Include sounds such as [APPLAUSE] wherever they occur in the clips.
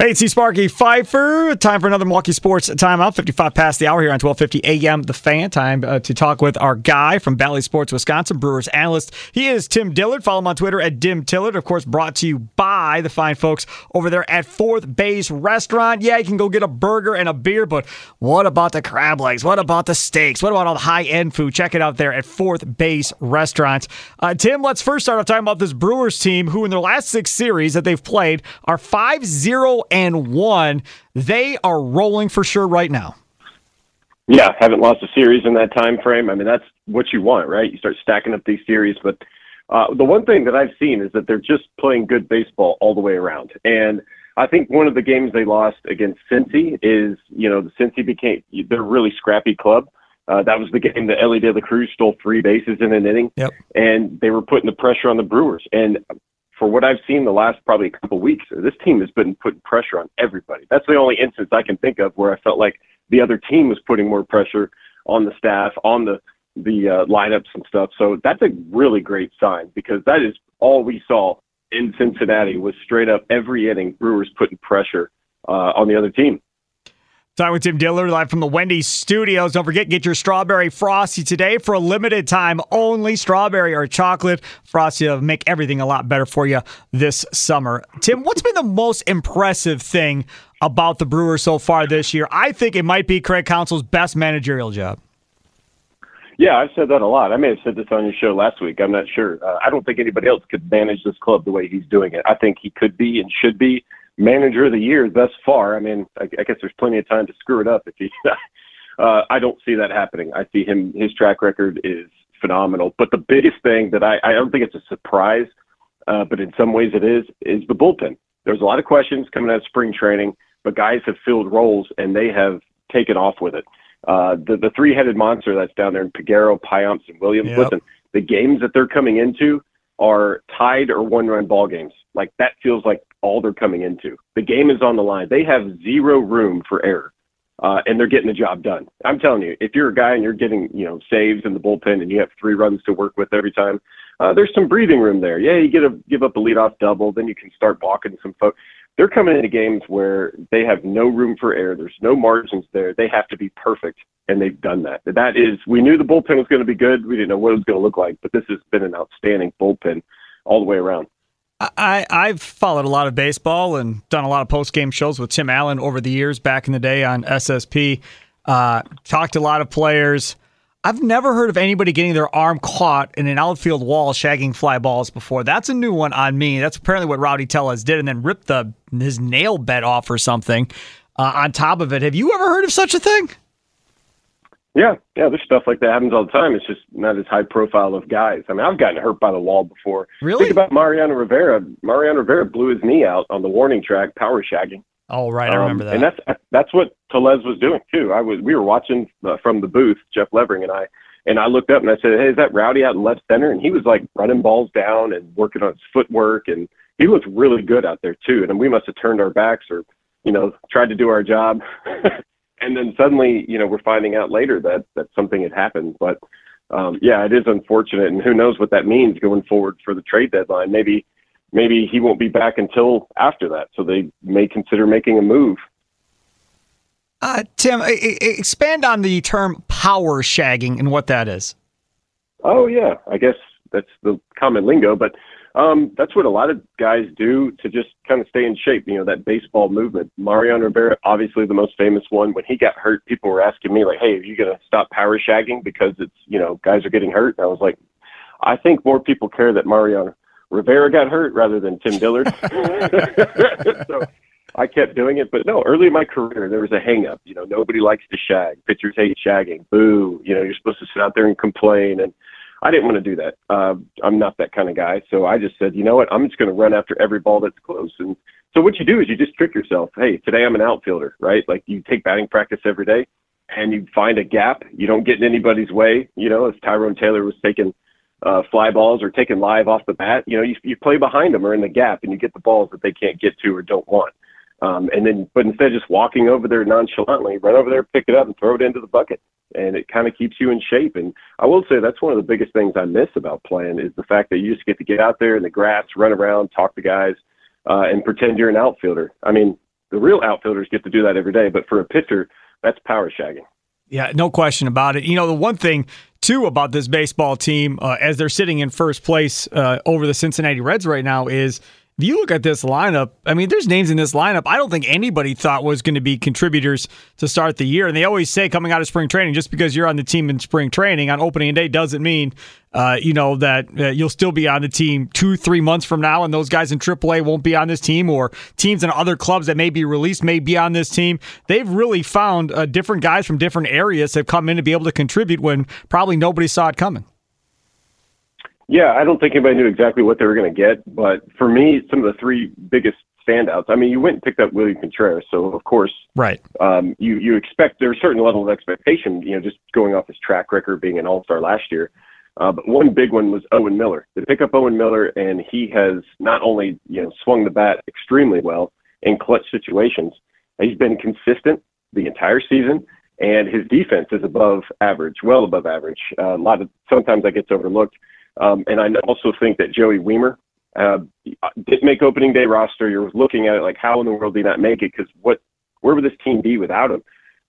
Hey, it's Sparky Fifer. Time for another Milwaukee Sports Timeout. 55 past the hour here on 1250 AM. The Fan. Time uh, to talk with our guy from Bally Sports, Wisconsin, Brewers analyst. He is Tim Dillard. Follow him on Twitter at Dim Tillard. Of course, brought to you by the fine folks over there at Fourth Base Restaurant. Yeah, you can go get a burger and a beer, but what about the crab legs? What about the steaks? What about all the high end food? Check it out there at Fourth Base Restaurant. Uh, Tim, let's first start off talking about this Brewers team who, in their last six series that they've played, are 5 0 and one. They are rolling for sure right now. Yeah, haven't lost a series in that time frame. I mean, that's what you want, right? You start stacking up these series, but uh, the one thing that I've seen is that they're just playing good baseball all the way around. And I think one of the games they lost against Cincy is, you know, the Cincy became they're a really scrappy club. Uh, that was the game that Elly De La Cruz stole three bases in an inning, yep. and they were putting the pressure on the Brewers. And for what I've seen the last probably a couple weeks, this team has been putting pressure on everybody. That's the only instance I can think of where I felt like the other team was putting more pressure on the staff, on the the uh, lineups and stuff. So that's a really great sign because that is all we saw in Cincinnati was straight up every inning Brewers putting pressure uh, on the other team. Talking with Tim Dillard live from the Wendy's studios. Don't forget, get your strawberry frosty today for a limited time only. Strawberry or chocolate frosty will make everything a lot better for you this summer. Tim, what's been the most impressive thing about the Brewers so far this year? I think it might be Craig Counsell's best managerial job. Yeah, I've said that a lot. I may have said this on your show last week. I'm not sure. Uh, I don't think anybody else could manage this club the way he's doing it. I think he could be and should be manager of the year thus far. I mean, I, I guess there's plenty of time to screw it up if he. [LAUGHS] uh, I don't see that happening. I see him. His track record is phenomenal. But the biggest thing that I, I don't think it's a surprise, uh, but in some ways it is, is the bullpen. There's a lot of questions coming out of spring training, but guys have filled roles and they have taken off with it. Uh, the the three headed monster that's down there in Peguero, Payamps, and Williams. Yep. Listen, the games that they're coming into are tied or one run ball games. Like that feels like all they're coming into. The game is on the line. They have zero room for error. Uh, and they're getting the job done. I'm telling you, if you're a guy and you're getting, you know, saves in the bullpen and you have three runs to work with every time, uh, there's some breathing room there. Yeah, you get a give up a leadoff double, then you can start balking some folks. They're coming into games where they have no room for error. There's no margins there. They have to be perfect, and they've done that. That is, we knew the bullpen was going to be good. We didn't know what it was going to look like, but this has been an outstanding bullpen all the way around. I, I've followed a lot of baseball and done a lot of post game shows with Tim Allen over the years back in the day on SSP. Uh, talked to a lot of players. I've never heard of anybody getting their arm caught in an outfield wall shagging fly balls before. That's a new one on me. That's apparently what Rowdy Tellez did and then ripped the his nail bed off or something uh, on top of it. Have you ever heard of such a thing? Yeah, yeah, there's stuff like that happens all the time. It's just not as high profile of guys. I mean, I've gotten hurt by the wall before. Really? Think about Mariano Rivera. Mariano Rivera blew his knee out on the warning track, power shagging. Oh, right, I remember Um, that. And that's that's what Tellez was doing too. I was we were watching uh, from the booth, Jeff Levering and I, and I looked up and I said, "Hey, is that Rowdy out in left center?" And he was like running balls down and working on his footwork, and he looked really good out there too. And we must have turned our backs or, you know, tried to do our job. [LAUGHS] and then suddenly, you know, we're finding out later that that something had happened. But um, yeah, it is unfortunate, and who knows what that means going forward for the trade deadline. Maybe maybe he won't be back until after that, so they may consider making a move. Uh, Tim, expand on the term power shagging and what that is. Oh yeah, I guess that's the common lingo, but um, that's what a lot of guys do to just kind of stay in shape. You know, that baseball movement. Mariano Rivera, obviously the most famous one. When he got hurt, people were asking me like, "Hey, are you gonna stop power shagging because it's you know guys are getting hurt?" And I was like, I think more people care that Mariano Rivera got hurt rather than Tim Dillard. [LAUGHS] [LAUGHS] so I kept doing it. But no, early in my career, there was a hang up. You know, nobody likes to shag. Pitchers hate shagging. Boo. You know, you're supposed to sit out there and complain. And I didn't want to do that. Uh, I'm not that kind of guy. So I just said, you know what? I'm just going to run after every ball that's close. And so what you do is you just trick yourself. Hey, today I'm an outfielder, right? Like you take batting practice every day and you find a gap. You don't get in anybody's way. You know, as Tyrone Taylor was taking uh, fly balls or taking live off the bat, you know, you, you play behind them or in the gap and you get the balls that they can't get to or don't want. Um, and then, but instead of just walking over there nonchalantly, run over there, pick it up, and throw it into the bucket. And it kind of keeps you in shape. And I will say that's one of the biggest things I miss about playing is the fact that you just get to get out there in the grass, run around, talk to guys, uh, and pretend you're an outfielder. I mean, the real outfielders get to do that every day, but for a pitcher, that's power shagging. Yeah, no question about it. You know, the one thing too about this baseball team, uh, as they're sitting in first place uh, over the Cincinnati Reds right now, is you look at this lineup, I mean, there's names in this lineup I don't think anybody thought was going to be contributors to start the year. And they always say coming out of spring training, just because you're on the team in spring training on opening day doesn't mean, uh, you know, that uh, you'll still be on the team two, three months from now, and those guys in AAA won't be on this team, or teams in other clubs that may be released may be on this team. They've really found uh, different guys from different areas that come in to be able to contribute when probably nobody saw it coming. Yeah, I don't think anybody knew exactly what they were going to get, but for me, some of the three biggest standouts. I mean, you went and picked up William Contreras, so of course, right. Um, you you expect there's a certain level of expectation, you know, just going off his track record being an All Star last year. Uh, but one big one was Owen Miller. They pick up Owen Miller, and he has not only you know swung the bat extremely well in clutch situations, he's been consistent the entire season, and his defense is above average, well above average. Uh, a lot of sometimes that gets overlooked. Um, and I also think that Joey Wiemer uh, did make opening day roster. You're looking at it like, how in the world did he not make it? Because what, where would this team be without him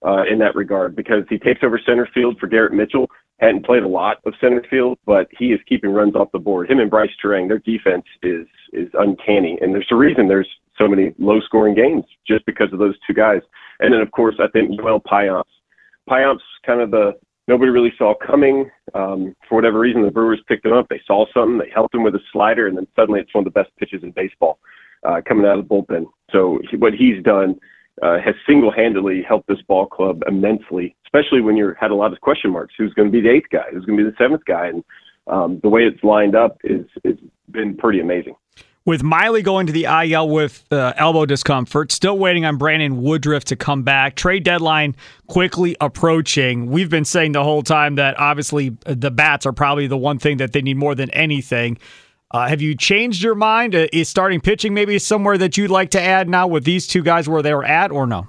uh, in that regard? Because he takes over center field for Garrett Mitchell. Hadn't played a lot of center field, but he is keeping runs off the board. Him and Brice Turang, their defense is is uncanny, and there's a reason there's so many low scoring games just because of those two guys. And then of course I think Joel Payamps. Payamps kind of the nobody really saw coming. Um, for whatever reason, the Brewers picked him up. They saw something. They helped him with a slider, and then suddenly it's one of the best pitches in baseball uh, coming out of the bullpen. So he, what he's done uh, has single-handedly helped this ball club immensely, especially when you had a lot of question marks. Who's going to be the eighth guy? Who's going to be the seventh guy? And um, the way it's lined up is is been pretty amazing with Miley going to the IL with uh, elbow discomfort, still waiting on Brandon Woodruff to come back. Trade deadline quickly approaching. We've been saying the whole time that obviously uh, the bats are probably the one thing that they need more than anything. Uh, have you changed your mind? Uh, is starting pitching maybe somewhere that you'd like to add now with these two guys where they were at, or no?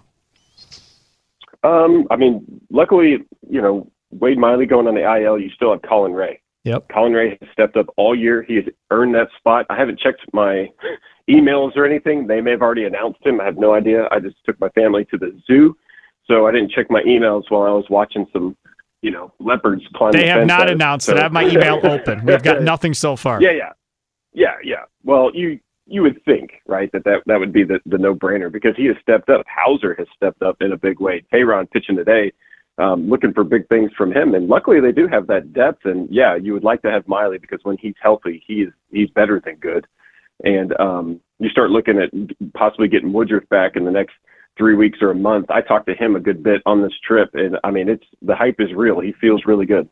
Um, I mean, luckily, you know, Wade Miley going on the IL, you still have Colin Rea. Yep. Colin Rea has stepped up all year. He has earned that spot. I haven't checked my [LAUGHS] emails or anything. They may have already announced him. I have no idea. I just took my family to the zoo, so I didn't check my emails while I was watching some, you know, leopards climb. They the have not out. announced so. it. I have my email [LAUGHS] open. We've got nothing so far. Yeah, yeah, yeah, yeah. Well, you you would think, right, that that, that would be the, the no brainer because he has stepped up. Houser has stepped up in a big way. Teheran pitching today um, looking for big things from him. And luckily, they do have that depth. And yeah, you would like to have Miley because when he's healthy, he is he's better than good. And um, you start looking at possibly getting Woodruff back in the next three weeks or a month. I talked to him a good bit on this trip, and I mean, it's the hype is real. He feels really good.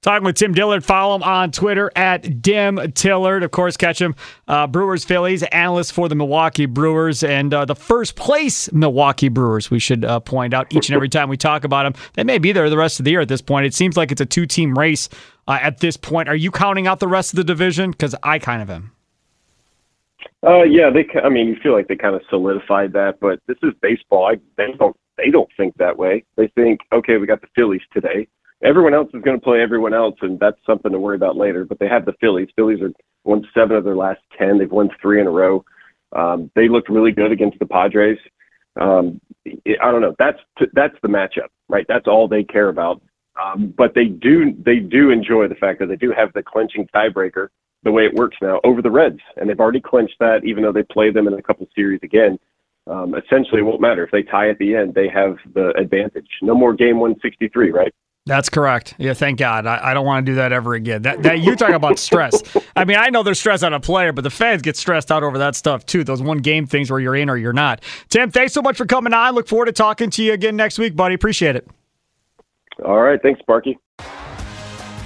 Talking with Tim Dillard. Follow him on Twitter at Dim Tillard. Of course, catch him. Uh, Brewers Phillies analyst for the Milwaukee Brewers and uh, the first place Milwaukee Brewers. We should uh, point out each and every time we talk about them. They may be there the rest of the year at this point. It seems like it's a two team race uh, at this point. Are you counting out the rest of the division? Because I kind of am. Uh, yeah, they. I mean, you feel like they kind of solidified that, but this is baseball. I, they don't. They don't think that way. They think, okay, we got the Phillies today everyone else is going to play everyone else, and that's something to worry about later. But they have the Phillies. Phillies are won seven of their last ten. They've won three in a row. Um, they looked really good against the Padres. Um, I don't know. That's that's the matchup, right? That's all they care about. Um, but they do they do enjoy the fact that they do have the clinching tiebreaker the way it works now over the Reds, and they've already clinched that, even though they play them in a couple series again. Um, essentially, it won't matter if they tie at the end; they have the advantage. No more game 163, right? That's correct. Yeah, thank God. I, I don't want to do that ever again. That that you talk about stress. I mean, I know there's stress on a player, but the fans get stressed out over that stuff too. Those one game things where you're in or you're not. Tim, thanks so much for coming on. Look forward to talking to you again next week, buddy. Appreciate it. All right. Thanks, Sparky.